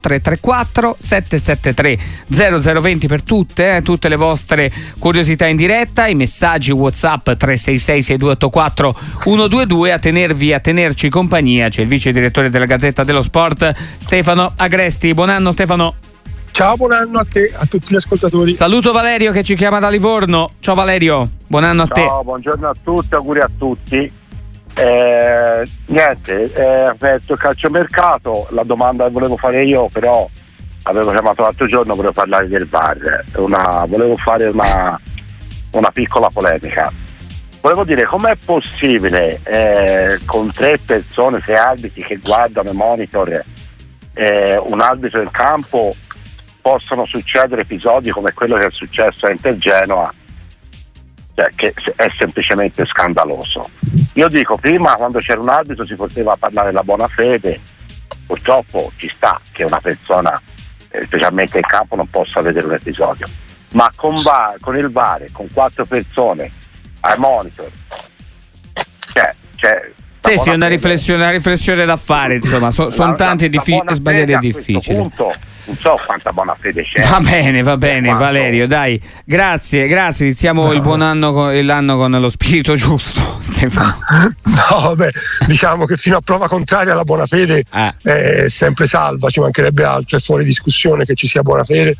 334 773 0020 per tutte, eh, tutte le vostre curiosità in diretta, i messaggi WhatsApp 366 6284 122 a tenervi a tenerci compagnia. C'è il vice direttore della Gazzetta dello Sport Stefano Agresti. Buon anno Stefano. Ciao, buon anno a te, a tutti gli ascoltatori. Saluto Valerio che ci chiama da Livorno. Ciao Valerio, buon anno a Ciao, te. Ciao, buongiorno a tutti, auguri a tutti. Eh, niente, eh, aperto il calciomercato, la domanda che volevo fare io però avevo chiamato l'altro giorno, volevo parlare del VAR, una, volevo fare una, una, piccola polemica. Volevo dire com'è possibile eh, con tre persone, tre arbitri che guardano i monitor, eh, un arbitro in campo, possono succedere episodi come quello che è successo a Intergenoa cioè, che è semplicemente scandaloso. Io dico, prima quando c'era un arbitro si poteva parlare della buona fede, purtroppo ci sta che una persona, eh, specialmente in campo, non possa vedere un episodio, ma con, va- con il VAR, con quattro persone ai monitor, cioè, cioè sì, sì, una riflessione, una riflessione, da fare, insomma, so, sono tanti diffi- sbagliati e difficili. Punto, non so quanta buona fede c'è. Va bene, va bene, quanto... Valerio, dai, grazie, grazie. Iniziamo no. il buon anno con, l'anno con lo spirito giusto, Stefano. No, vabbè, diciamo che fino a prova contraria la buona fede ah. è sempre salva, ci mancherebbe altro, è fuori discussione che ci sia buona fede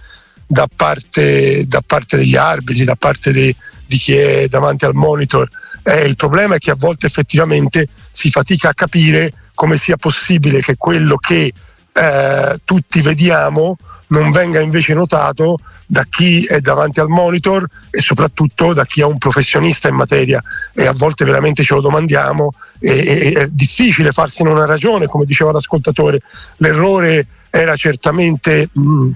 da parte, da parte degli arbitri, da parte di, di chi è davanti al monitor. Eh, il problema è che a volte effettivamente si fatica a capire come sia possibile che quello che eh, tutti vediamo non venga invece notato da chi è davanti al monitor e soprattutto da chi è un professionista in materia. E a volte veramente ce lo domandiamo e, e, è difficile farsene una ragione come diceva l'ascoltatore. L'errore era certamente mh,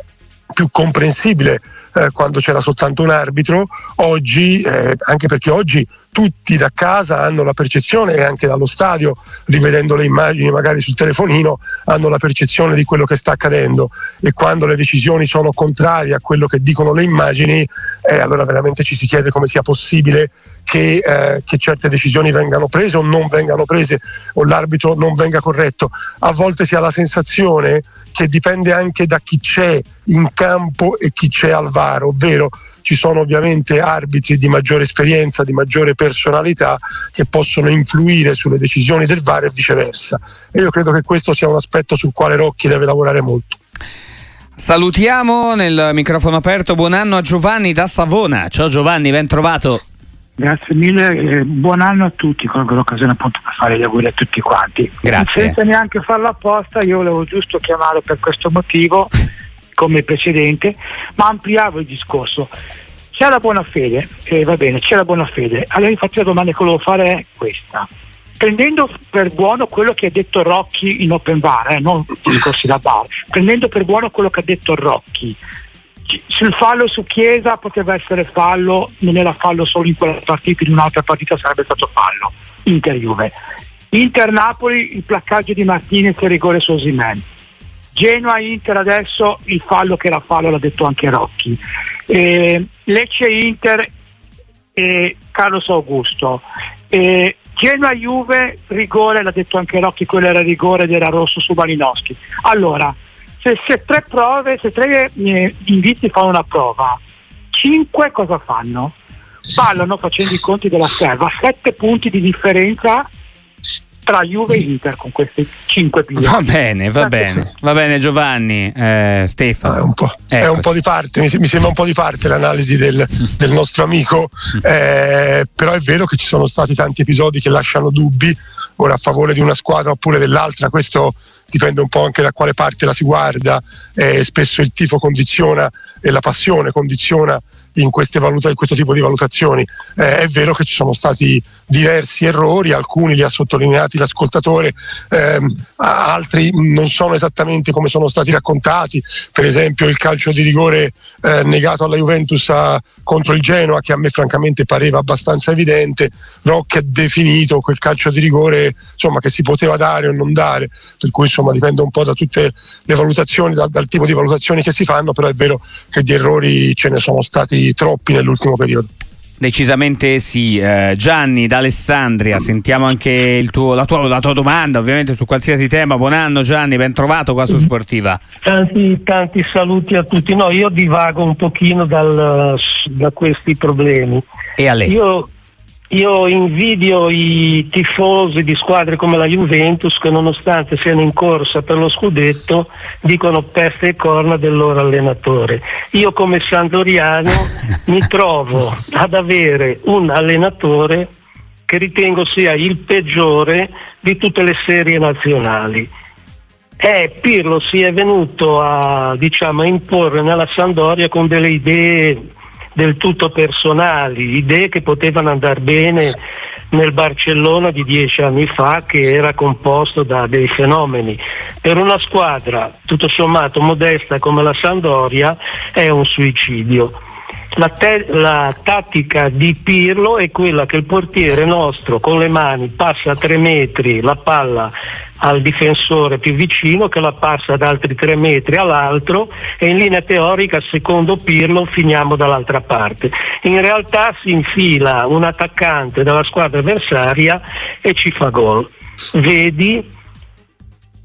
più comprensibile eh, quando c'era soltanto un arbitro, oggi, eh, anche perché oggi tutti da casa hanno la percezione e anche dallo stadio, rivedendo le immagini magari sul telefonino, hanno la percezione di quello che sta accadendo. E quando le decisioni sono contrarie a quello che dicono le immagini, eh, allora veramente ci si chiede come sia possibile che, eh, che, certe decisioni vengano prese o non vengano prese o l'arbitro non venga corretto. A volte si ha la sensazione che dipende anche da chi c'è in campo e chi c'è al VAR, ovvero ci sono ovviamente arbitri di maggiore esperienza, di maggiore personalità che possono influire sulle decisioni del VAR e viceversa. E io credo che questo sia un aspetto sul quale Rocchi deve lavorare molto. Salutiamo nel microfono aperto, buon anno a Giovanni da Savona. Ciao Giovanni, ben trovato. Grazie mille e buon anno a tutti, colgo l'occasione appunto per fare gli auguri a tutti quanti. Grazie. Senza neanche farlo apposta, io volevo giusto chiamare per questo motivo, come il precedente, ma ampliavo il discorso. C'è la buona fede, eh, va bene, c'è la buona fede. Allora infatti la domanda che volevo fare è questa. Prendendo per buono quello che ha detto Rocchi in open bar, eh, non discorsi da bar, prendendo per buono quello che ha detto Rocchi, sul fallo su Chiesa poteva essere fallo, non era fallo solo in quella partita, in un'altra partita sarebbe stato fallo. Inter Juve. Inter Napoli il placcaggio di Martinez e rigore su Osimen. Genoa Inter adesso il fallo che era fallo l'ha detto anche Rocchi. Eh, Lecce Inter e Carlos Augusto. Eh, Genoa Juve rigore l'ha detto anche Rocchi, quello era rigore ed era rosso su Malinowski. Allora, se, se tre prove, se tre eh, inviti fanno una prova, cinque cosa fanno? Ballano facendo i conti della serva, sette punti di differenza tra Juve e Inter con questi cinque piloti. Va bene, va bene, va bene Giovanni, eh, Stefano. Ah, è, un è, un po', di parte, mi, mi, sembra un po' di parte l'analisi del, del nostro amico, eh, però è vero che ci sono stati tanti episodi che lasciano dubbi, ora a favore di una squadra oppure dell'altra, questo dipende un po' anche da quale parte la si guarda, eh, spesso il tifo condiziona e la passione condiziona in, valuta- in questo tipo di valutazioni. Eh, è vero che ci sono stati diversi errori, alcuni li ha sottolineati l'ascoltatore, ehm, altri non sono esattamente come sono stati raccontati, per esempio il calcio di rigore eh, negato alla Juventus a, contro il Genoa che a me francamente pareva abbastanza evidente, Rock ha definito quel calcio di rigore insomma, che si poteva dare o non dare, per cui insomma, dipende un po' da tutte le valutazioni, da, dal tipo di valutazioni che si fanno, però è vero che di errori ce ne sono stati troppi nell'ultimo periodo. Decisamente sì. Eh, Gianni d'Alessandria, sentiamo anche tuo, la, tua, la, tua, domanda, ovviamente su qualsiasi tema. Buon anno Gianni, ben trovato qua su Sportiva. Tanti, tanti saluti a tutti. No, io divago un pochino dal, da questi problemi. E a lei? Io io invidio i tifosi di squadre come la Juventus che nonostante siano in corsa per lo scudetto dicono peste e corna del loro allenatore. Io come Sandoriano mi trovo ad avere un allenatore che ritengo sia il peggiore di tutte le serie nazionali. Eh, Pirlo si è venuto a, diciamo, a imporre nella Sandoria con delle idee del tutto personali, idee che potevano andare bene nel Barcellona di dieci anni fa che era composto da dei fenomeni. Per una squadra tutto sommato modesta come la Sandoria è un suicidio. La, te- la, tattica di Pirlo è quella che il portiere nostro con le mani passa a tre metri la palla al difensore più vicino che la passa ad altri tre metri all'altro e in linea teorica secondo Pirlo finiamo dall'altra parte. In realtà si infila un attaccante dalla squadra avversaria e ci fa gol. Vedi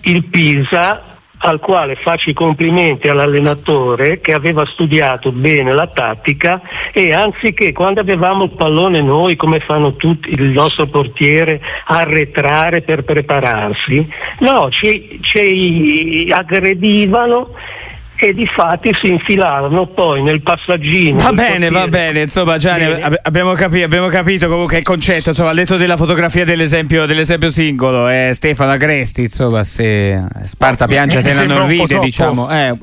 il Pisa al quale faccio i complimenti all'allenatore che aveva studiato bene la tattica e anziché quando avevamo il pallone noi come fanno tutti il nostro portiere arretrare per prepararsi no ci, ci aggredivano e di fatti si infilarono poi nel passaggino. Va bene, va bene, insomma Gianni ab- abbiamo, capi- abbiamo, capito comunque il concetto, insomma al letto della fotografia dell'esempio, dell'esempio singolo, eh, Stefano Agresti, insomma se Sparta piange Atena non ride, diciamo. Eh,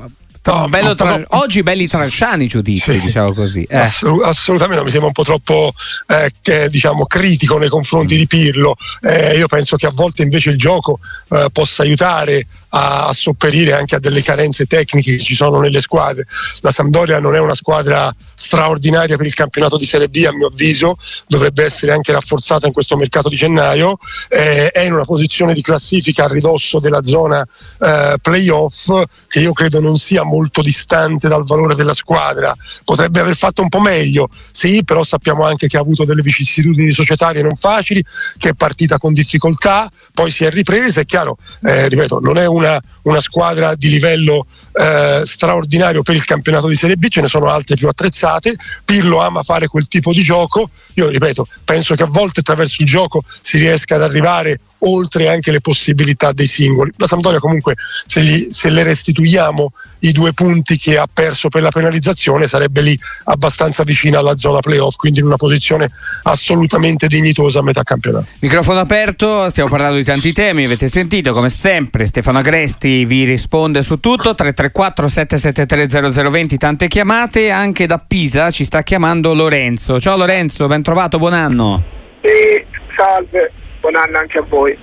No, bello tra... Oggi belli trasciani giudizi, sì, diciamo così. Eh. Assolut- assolutamente, mi sembra un po' troppo eh, che, diciamo, critico nei confronti di Pirlo. Eh, io penso che a volte invece il gioco eh, possa aiutare a, a, sopperire anche a delle carenze tecniche che ci sono nelle squadre. La Sampdoria non è una squadra straordinaria per il campionato di Serie B, a mio avviso, dovrebbe essere anche rafforzata in questo mercato di gennaio. Eh, è in una posizione di classifica a ridosso della zona eh, playoff che io credo non sia molto molto distante dal valore della squadra, potrebbe aver fatto un po' meglio, sì, però sappiamo anche che ha avuto delle vicissitudini societarie non facili, che è partita con difficoltà, poi si è ripresa, è chiaro, eh, ripeto, non è una, una squadra di livello eh, straordinario per il campionato di Serie B, ce ne sono altre più attrezzate, Pirlo ama fare quel tipo di gioco, io ripeto, penso che a volte attraverso il gioco si riesca ad arrivare oltre anche le possibilità dei singoli. La Sampdoria comunque se, gli, se, le restituiamo i due punti che ha perso per la penalizzazione sarebbe lì abbastanza vicina alla zona playoff, quindi in una posizione assolutamente dignitosa a metà campionato. Microfono aperto, stiamo parlando di tanti temi, avete sentito come sempre Stefano Agresti vi risponde su tutto, 334 773 0020 tante chiamate, anche da Pisa ci sta chiamando Lorenzo. Ciao Lorenzo, ben trovato, buon anno. Sì, salve buon anno anche a voi.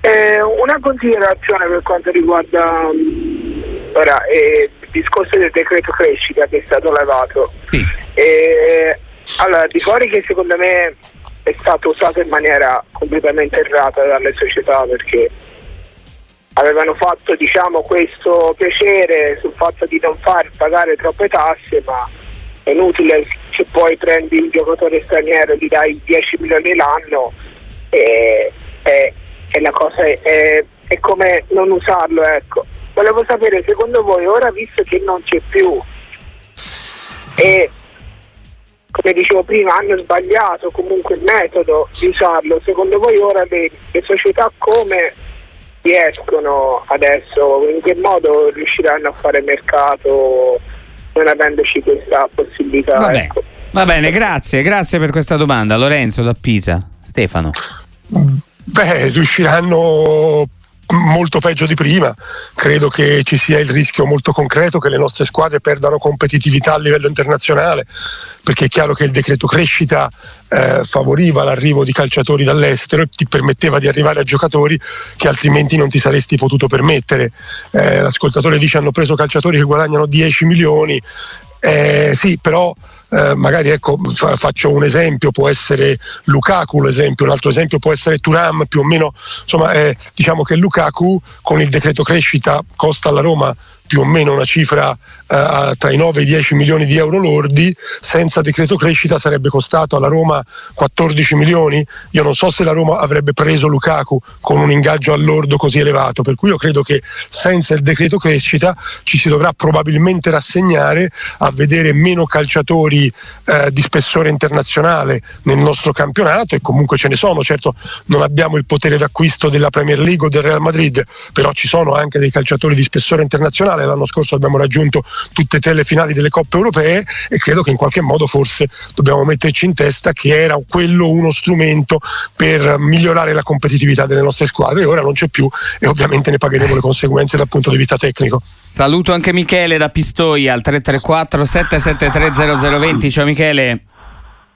Eh, una considerazione per quanto riguarda um, ora, eh, il discorso del decreto crescita che è stato levato. Sì. Eh, allora, di fuori che secondo me è stato usato in maniera completamente errata dalle società perché avevano fatto diciamo, questo piacere sul fatto di non far pagare troppe tasse, ma è inutile se poi prendi il giocatore straniero e gli dai 10 milioni l'anno e, e, e la cosa è, è, come non usarlo. Ecco. Volevo sapere, secondo voi, ora visto che non c'è più e come dicevo prima hanno sbagliato comunque il metodo di usarlo, secondo voi ora le, le società come riescono adesso, in che modo riusciranno a fare mercato non avendoci questa possibilità? Va bene, ecco. Va bene grazie, grazie per questa domanda. Lorenzo da Pisa. Stefano. Beh, riusciranno molto peggio di prima. Credo che ci sia il rischio molto concreto che le nostre squadre perdano competitività a livello internazionale, perché è chiaro che il decreto crescita eh, favoriva l'arrivo di calciatori dall'estero e ti permetteva di arrivare a giocatori che altrimenti non ti saresti potuto permettere. Eh, l'ascoltatore dice hanno preso calciatori che guadagnano 10 milioni. Eh, sì, però eh, magari ecco, fa, faccio un esempio, può essere Lukaku l'esempio, un altro esempio può essere Turam, più o meno, insomma eh, diciamo che Lukaku con il decreto crescita costa alla Roma più o meno una cifra eh, tra i 9 e i 10 milioni di euro lordi, senza decreto crescita sarebbe costato alla Roma 14 milioni. Io non so se la Roma avrebbe preso Lukaku con un ingaggio all'ordo così elevato, per cui io credo che senza il decreto crescita ci si dovrà probabilmente rassegnare a vedere meno calciatori eh, di spessore internazionale nel nostro campionato e comunque ce ne sono, certo non abbiamo il potere d'acquisto della Premier League o del Real Madrid, però ci sono anche dei calciatori di spessore internazionale, l'anno scorso abbiamo raggiunto tutte le finali delle coppe europee e credo che in qualche modo forse dobbiamo metterci in testa che era quello uno strumento per migliorare la competitività delle nostre squadre e ora non c'è più e ovviamente ne pagheremo le conseguenze dal punto di vista tecnico. Saluto anche Michele da Pistoia al 334 773 0020. Ciao Michele.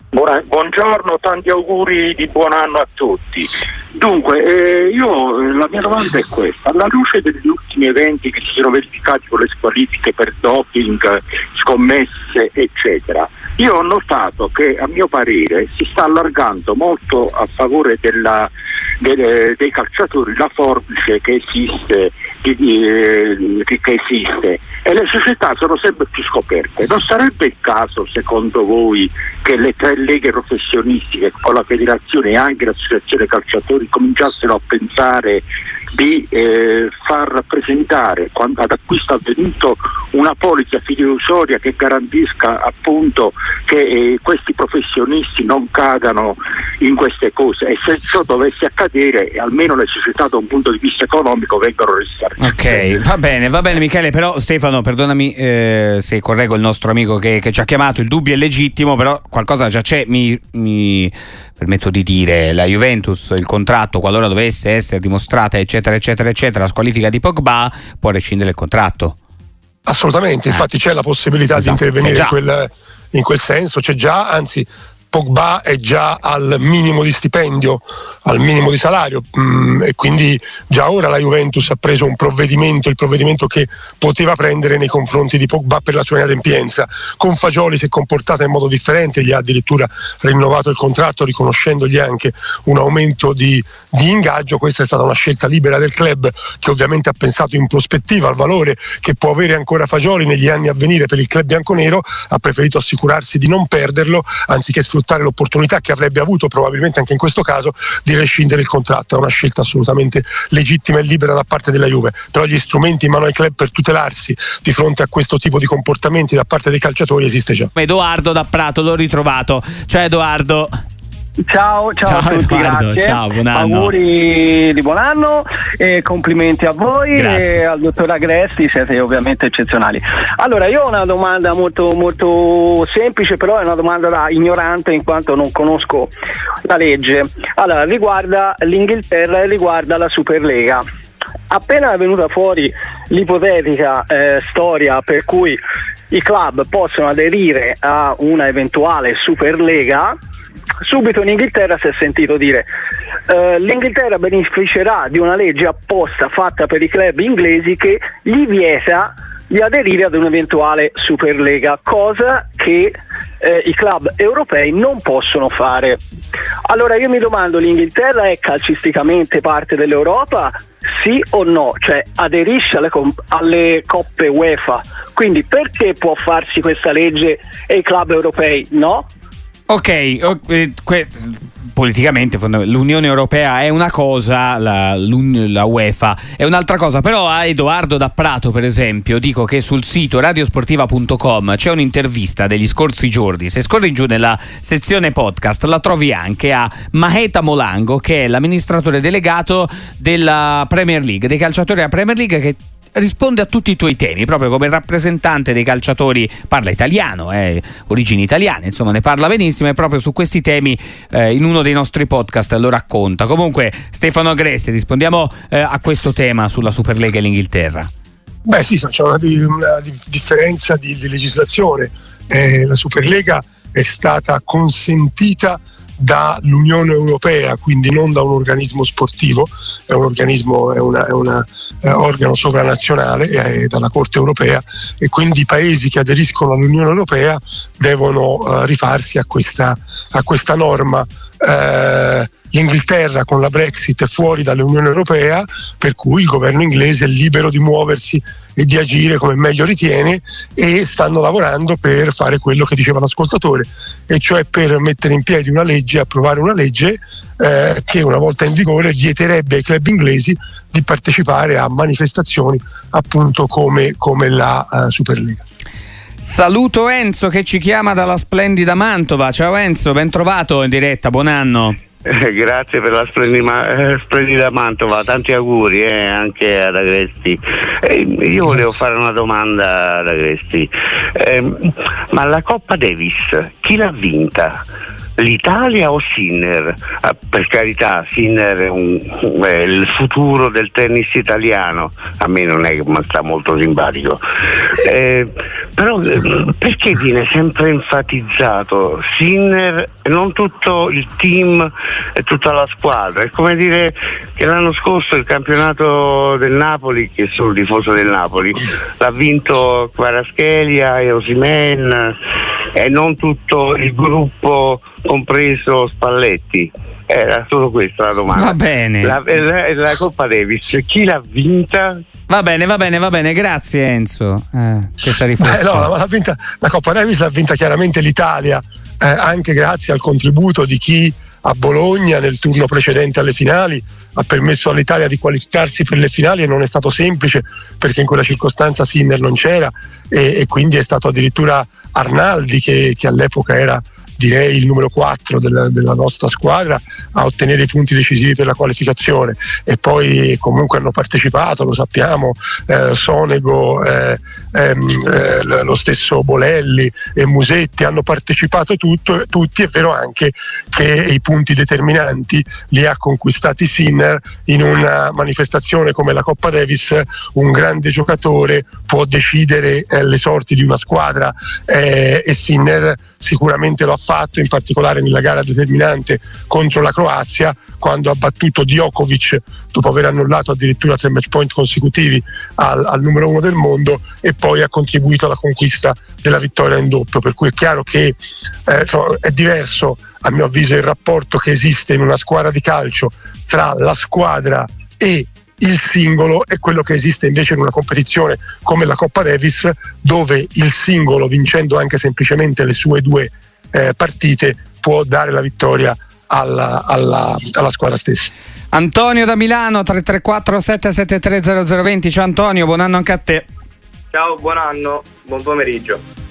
Buongiorno, tanti auguri di buon anno a tutti. Dunque, eh, io eh, la mia domanda è questa: alla luce degli ultimi eventi che si sono verificati con le squalifiche per doping, scommesse, eccetera, io ho notato che a mio parere si sta allargando molto a favore della dei, dei calciatori la forbice che esiste, che, che esiste e le società sono sempre più scoperte. Non sarebbe il caso, secondo voi, che le tre leghe professionistiche con la federazione e anche l'associazione calciatori cominciassero a pensare di eh, far rappresentare ad acquisto avvenuto una polizza fiduciaria che garantisca appunto che eh, questi professionisti non cadano in queste cose e se ciò dovesse accadere almeno le società da un punto di vista economico vengono risarcite. Ok, va bene, va bene Michele, però Stefano perdonami eh, se correggo il nostro amico che, che, ci ha chiamato, il dubbio è legittimo, però qualcosa già c'è, mi, mi permetto di dire, la Juventus, il contratto, qualora dovesse essere dimostrata, eccetera, eccetera, eccetera, la squalifica di Pogba, può rescindere il contratto. Assolutamente, eh. infatti c'è la possibilità esatto. di intervenire in quel, in quel senso, c'è già, anzi Pogba è già al minimo di stipendio, al minimo di salario mm, e quindi già ora la Juventus ha preso un provvedimento, il provvedimento che poteva prendere nei confronti di Pogba per la sua inadempienza. Con Fagioli si è comportata in modo differente, gli ha addirittura rinnovato il contratto riconoscendogli anche un aumento di, di ingaggio, questa è stata una scelta libera del club che ovviamente ha pensato in prospettiva al valore che può avere ancora Fagioli negli anni a venire per il club bianconero, ha preferito assicurarsi di non perderlo anziché sfruttare l'opportunità che avrebbe avuto probabilmente anche in questo caso di rescindere il contratto. È una scelta assolutamente legittima e libera da parte della Juve, però gli strumenti in mano ai club per tutelarsi di fronte a questo tipo di comportamenti da parte dei calciatori esiste già. Edoardo da Prato, l'ho ritrovato. Ciao Edoardo. Ciao, ciao, ciao a tutti, Edoardo, grazie. Ciao, buon anno. Auguri di buon anno e complimenti a voi grazie. e al dottor Agresti, siete ovviamente eccezionali. Allora, io ho una domanda molto, molto semplice, però è una domanda da ignorante in quanto non conosco la legge. Allora, riguarda l'Inghilterra e riguarda la Superlega. Appena è venuta fuori l'ipotetica eh, storia per cui i club possono aderire a una eventuale Superlega, subito in Inghilterra si è sentito dire uh, l'Inghilterra beneficerà di una legge apposta fatta per i club inglesi che gli vieta di aderire ad un'eventuale Superlega, cosa che eh, i club europei non possono fare. Allora io mi domando, l'Inghilterra è calcisticamente parte dell'Europa? Sì o no? Cioè aderisce alle, comp- alle coppe UEFA, quindi perché può farsi questa legge e i club europei no? Ok, eh, politicamente l'Unione Europea è una cosa, la, la, UEFA è un'altra cosa, però a Edoardo da Prato per esempio dico che sul sito radiosportiva.com c'è un'intervista degli scorsi giorni, se scorri giù nella sezione podcast la trovi anche a Maheta Molango che è l'amministratore delegato della Premier League, dei calciatori della Premier League che risponde a tutti i tuoi temi, proprio come rappresentante dei calciatori, parla italiano, eh, origini italiane, insomma ne parla benissimo e proprio su questi temi eh, in uno dei nostri podcast lo racconta. Comunque Stefano Agressi, rispondiamo eh, a questo tema sulla Superlega e l'Inghilterra. Beh sì, c'è una, una differenza di, di legislazione. Eh, la Superlega è stata consentita dall'Unione Europea, quindi non da un organismo sportivo, è un organismo, è una, è una eh, organo sovranazionale eh, dalla Corte europea e quindi i paesi che aderiscono all'Unione Europea devono eh, rifarsi a questa, a questa norma. Eh, l'Inghilterra con la Brexit è fuori dall'Unione Europea, per cui il governo inglese è libero di muoversi e di agire come meglio ritiene e stanno lavorando per fare quello che diceva l'ascoltatore, e cioè per mettere in piedi una legge, approvare una legge eh, che una volta in vigore vieterebbe ai club inglesi di partecipare a manifestazioni appunto come, come la uh, Superlega. Saluto Enzo che ci chiama dalla splendida Mantova. Ciao Enzo, ben trovato in diretta, buon anno. Eh, grazie per la splendida, eh, splendida, Mantova, tanti auguri eh, anche ad Agresti. Eh, io volevo fare una domanda ad Agresti, ma la Coppa Davis chi l'ha vinta? l'Italia o Sinner? Ah, per carità, Sinner è, un, è, il futuro del tennis italiano, a me non è mi sta molto simpatico. Eh, però eh, perché viene sempre enfatizzato Sinner e non tutto il team e tutta la squadra? È come dire che l'anno scorso il campionato del Napoli, che sono tifoso del Napoli, l'ha vinto Quaraschelia e Osimen e non tutto il gruppo compreso Spalletti. Era solo questa la domanda. Va bene. La, la, la Coppa Davis, chi l'ha vinta? Va bene, va bene, va bene, grazie Enzo. Eh, questa riflessione. Eh, no, la, vinta, la, Coppa Davis l'ha vinta chiaramente l'Italia, eh, anche grazie al contributo di chi a Bologna nel turno precedente alle finali ha permesso all'Italia di qualificarsi per le finali e non è stato semplice perché in quella circostanza Sinner non c'era e, e quindi è stato addirittura Arnaldi che, che all'epoca era direi il numero 4 della, della, nostra squadra a ottenere i punti decisivi per la qualificazione. E poi comunque hanno partecipato, lo sappiamo, eh, Sonego, eh, ehm, eh, lo stesso Bolelli e Musetti hanno partecipato tutto, tutti, è vero anche che i punti determinanti li ha conquistati Sinner in una manifestazione come la Coppa Davis, un grande giocatore può decidere eh, le sorti di una squadra eh, e Sinner sicuramente lo ha fatto, in particolare nella gara determinante contro la Croazia, quando ha battuto Djokovic dopo aver annullato addirittura tre match point consecutivi al, al numero uno del mondo e poi ha contribuito alla conquista della vittoria in doppio. Per cui è chiaro che eh, è diverso a mio avviso il rapporto che esiste in una squadra di calcio tra la squadra e il singolo è quello che esiste invece in una competizione come la Coppa Davis dove il singolo vincendo anche semplicemente le sue due eh, partite può dare la vittoria alla, alla, alla squadra stessa. Antonio da Milano 334 773 0020 ciao Antonio buon anno anche a te ciao buon anno buon pomeriggio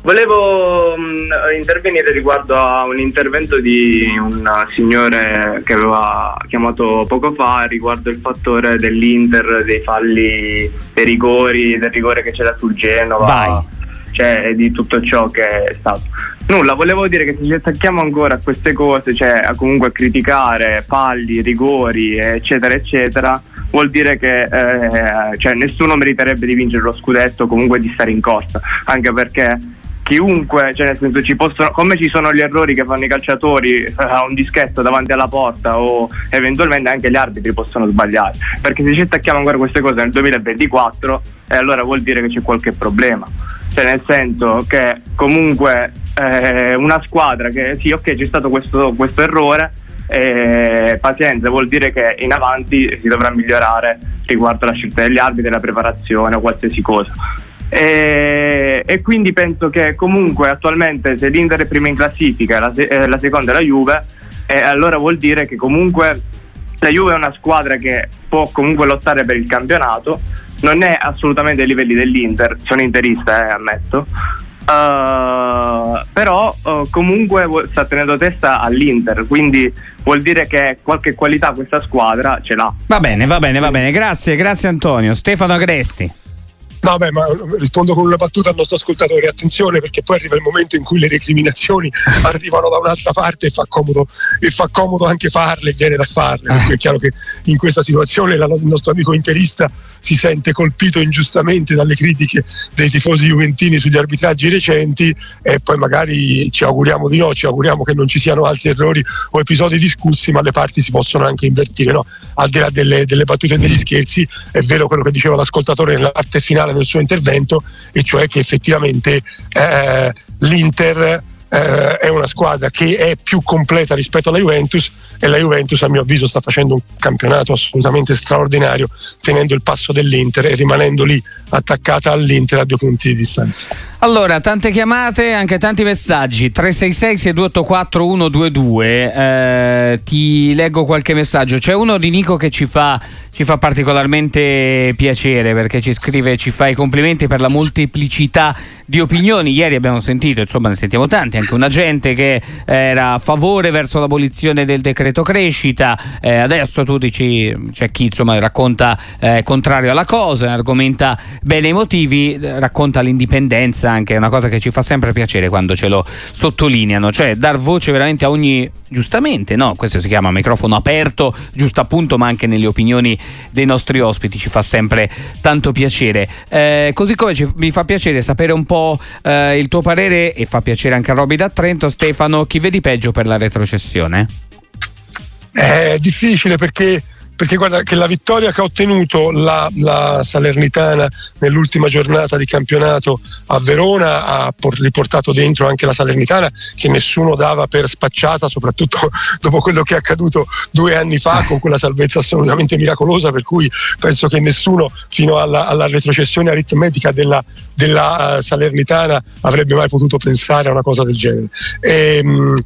Volevo mh, mm, intervenire riguardo a un intervento di un signore che aveva chiamato poco fa riguardo il fattore dell'Inter, dei falli, dei rigori, del rigore che c'era sul Genova. Vai. Cioè, di tutto ciò che è stato. Nulla, volevo dire che se ci attacchiamo ancora a queste cose, cioè a comunque a criticare falli, rigori, eccetera, eccetera, vuol dire che eh, cioè, nessuno meriterebbe di vincere lo scudetto, comunque di stare in corsa, anche perché chiunque, cioè nel senso ci possono, come ci sono gli errori che fanno i calciatori eh, a un dischetto davanti alla porta o eventualmente anche gli arbitri possono sbagliare, perché se ci attacchiamo ancora queste cose nel 2024 eh, allora vuol dire che c'è qualche problema, cioè nel senso che comunque eh, una squadra che sì ok c'è stato questo, questo errore, eh, pazienza vuol dire che in avanti si dovrà migliorare riguardo alla scelta degli arbitri, la preparazione o qualsiasi cosa. E, e, quindi penso che comunque attualmente se l'Inter è prima in classifica la, eh, la seconda è la Juve eh, allora vuol dire che comunque la Juve è una squadra che può comunque lottare per il campionato non è assolutamente ai livelli dell'Inter sono interista eh, ammetto uh, però uh, comunque sta tenendo testa all'Inter quindi vuol dire che qualche qualità questa squadra ce l'ha. Va bene va bene va bene. Grazie grazie Antonio. Stefano Agresti. No, beh, ma rispondo con una battuta al nostro ascoltatore. Attenzione, perché poi arriva il momento in cui le recriminazioni arrivano da un'altra parte e fa comodo, e fa comodo anche farle, viene da farle. Perché è chiaro che in questa situazione la, il nostro amico interista si sente colpito ingiustamente dalle critiche dei tifosi juventini sugli arbitraggi recenti e poi magari ci auguriamo di no, ci auguriamo che non ci siano altri errori o episodi discussi, ma le parti si possono anche invertire. No? Al di là delle, delle battute e degli scherzi, è vero quello che diceva l'ascoltatore nella parte finale del suo intervento, e cioè che effettivamente eh, l'Inter eh, è una squadra che è più completa rispetto alla Juventus e la Juventus a mio avviso sta facendo un campionato assolutamente straordinario tenendo il passo dell'Inter e rimanendo lì attaccata all'Inter a due punti di distanza. Allora, tante chiamate, anche tanti messaggi. 366 6284 122. Eh, ti leggo qualche messaggio. C'è uno di Nico che ci fa, ci fa particolarmente piacere perché ci scrive, ci fa i complimenti per la molteplicità di opinioni. Ieri abbiamo sentito, insomma, ne sentiamo tanti, anche un agente che era a favore verso l'abolizione del decreto crescita. Eh, adesso tu dici, c'è chi insomma racconta eh, contrario alla cosa, argomenta bene i motivi, racconta l'indipendenza anche, è una cosa che ci fa sempre piacere quando ce lo sottolineano, cioè dar voce veramente a ogni, giustamente, no? questo si chiama microfono aperto, giusto appunto, ma anche nelle opinioni dei nostri ospiti ci fa sempre tanto piacere. Eh, così come ci, mi fa piacere sapere un po' eh, il tuo parere e fa piacere anche a Roby da Trento, Stefano, chi vedi peggio per la retrocessione? È difficile perché perché guarda che la vittoria che ha ottenuto la, la Salernitana nell'ultima giornata di campionato a Verona ha riportato dentro anche la Salernitana che nessuno dava per spacciata, soprattutto dopo quello che è accaduto due anni fa con quella salvezza assolutamente miracolosa, per cui penso che nessuno fino alla, alla retrocessione aritmetica della, della uh, Salernitana avrebbe mai potuto pensare a una cosa del genere. E, ehm, mh,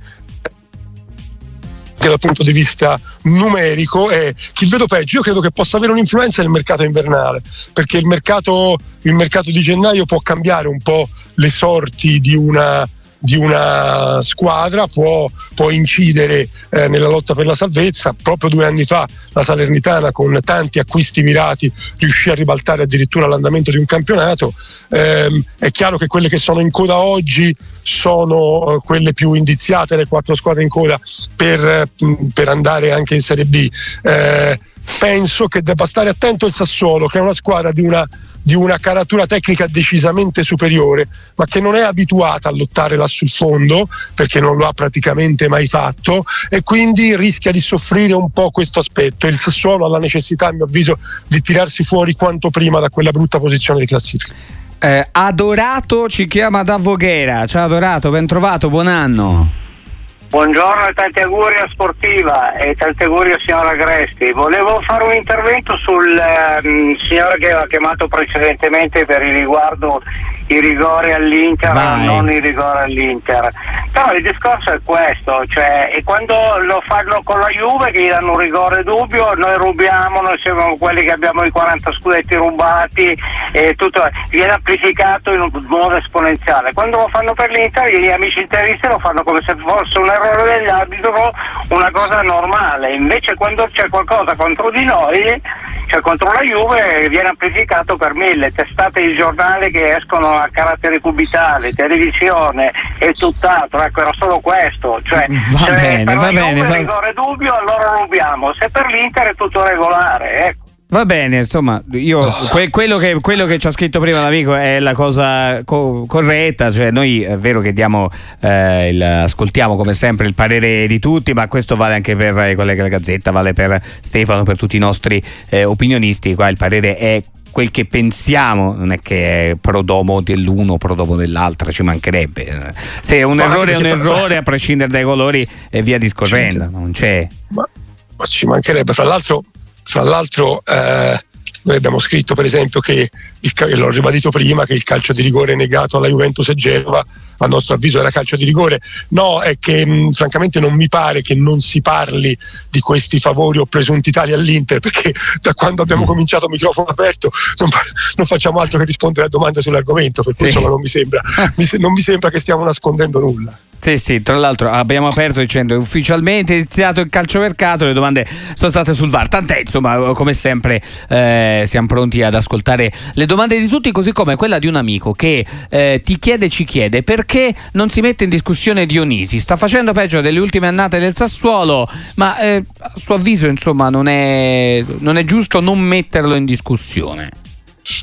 anche dal punto di vista numerico e chi vedo peggio io credo che possa avere un'influenza nel mercato invernale perché il mercato, il mercato di gennaio può cambiare un po' le sorti di una, di una squadra può, può incidere eh, nella lotta per la salvezza. Proprio due anni fa la Salernitana con tanti acquisti mirati riuscì a ribaltare addirittura l'andamento di un campionato. Eh, è chiaro che quelle che sono in coda oggi sono eh, quelle più indiziate, le quattro squadre in coda per, per andare anche in Serie B. Eh, penso che debba stare attento il Sassuolo, che è una squadra di una di una caratura tecnica decisamente superiore, ma che non è abituata a lottare là sul fondo perché non lo ha praticamente mai fatto e quindi rischia di soffrire un po' questo aspetto. Il Sassuolo ha la necessità, a mio avviso, di tirarsi fuori quanto prima da quella brutta posizione di classifica. Eh, adorato ci chiama da Voghera. Ciao Adorato, ben trovato, buon anno. Buongiorno e tanti auguri a Sportiva e tanti auguri al signor Agresti. Volevo fare un intervento sul eh, signore che aveva chiamato precedentemente per il riguardo i rigori all'Inter Vai. non i rigori all'Inter. Però il discorso è questo, cioè e quando lo fanno con la Juve che gli danno un rigore dubbio, noi rubiamo, noi siamo quelli che abbiamo i 40 scudetti rubati e tutto viene amplificato in un modo esponenziale. Quando lo fanno per l'Inter gli amici interisti lo fanno come se fosse un errore dell'arbitro, una cosa normale. Invece quando c'è qualcosa contro di noi, cioè contro la Juve, viene amplificato per mille. Testate di giornali che escono a carattere cubitale, televisione e tutt'altro, ecco era solo questo, cioè va se bene, per va la bene, Juve va... rigore dubbio allora rubiamo, se per l'Inter è tutto regolare, ecco. Va bene, insomma, io que- quello, che, quello, che, ci ha scritto prima l'amico è la cosa co- corretta, cioè noi è vero che diamo, eh, il, ascoltiamo come sempre il parere di tutti, ma questo vale anche per i colleghi della Gazzetta, vale per Stefano, per tutti i nostri eh, opinionisti, qua il parere è quel che pensiamo, non è che è pro domo dell'uno, pro domo dell'altra, ci mancherebbe. Se un ma errore è un errore, a prescindere dai colori e via discorrendo, non c'è. Ma, ma ci mancherebbe, fra l'altro, fra l'altro eh, noi abbiamo scritto per esempio che, il, l'ho ribadito prima, che il calcio di rigore negato alla Juventus e Genova a nostro avviso era calcio di rigore. No, è che mh, francamente non mi pare che non si parli di questi favori o presunti tali all'Inter, perché da quando abbiamo mm. cominciato microfono aperto non, non, facciamo altro che rispondere a domande sull'argomento, per cui sì. insomma non mi sembra, mi, non mi sembra che stiamo nascondendo nulla. Sì, sì, tra l'altro abbiamo aperto dicendo ufficialmente iniziato il calciomercato, le domande sono state sul VAR. Tant'è, insomma, come sempre eh, siamo pronti ad ascoltare le domande di tutti, così come quella di un amico che eh, ti chiede, ci chiede perché non si mette in discussione Dionisi. Sta facendo peggio delle ultime annate del Sassuolo, ma eh, a suo avviso, insomma, non è, non è giusto non metterlo in discussione.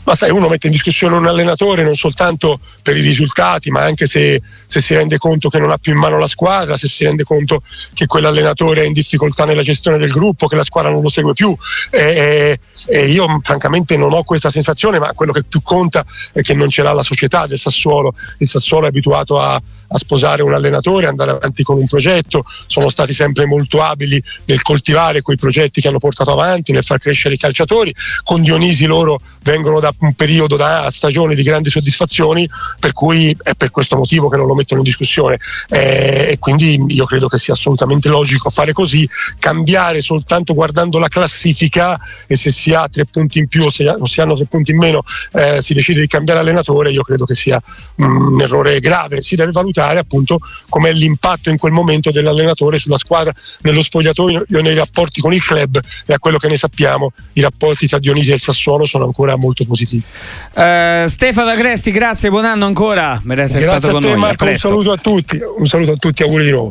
Ma sai, uno mette in discussione un allenatore non soltanto per i risultati, ma anche se, se, si rende conto che non ha più in mano la squadra, se si rende conto che quell'allenatore è in difficoltà nella gestione del gruppo, che la squadra non lo segue più. E, e io francamente non ho questa sensazione, ma quello che più conta è che non ce l'ha la società del Sassuolo. Il Sassuolo è abituato a, a sposare un allenatore, andare avanti con un progetto, sono stati sempre molto abili nel coltivare quei progetti che hanno portato avanti, nel far crescere i calciatori. Con Dionisi loro vengono da un periodo, da stagioni di grandi soddisfazioni, per cui è per questo motivo che non lo mettono in discussione. Eh, e quindi io credo che sia assolutamente logico fare così, cambiare soltanto guardando la classifica e se si ha tre punti in più o se, si hanno tre punti in meno eh, si decide di cambiare allenatore, io credo che sia mm, un errore grave, si deve valutare appunto com'è l'impatto in quel momento dell'allenatore sulla squadra, nello spogliatoio, nei rapporti con il club e a quello che ne sappiamo i rapporti tra Dionisi e il Sassuolo sono ancora molto positivi. Uh, Stefano Agresti, grazie, buon anno ancora. Per essere grazie stato con te, noi. Marco, un saluto a tutti, un saluto a tutti, auguri di nuovo.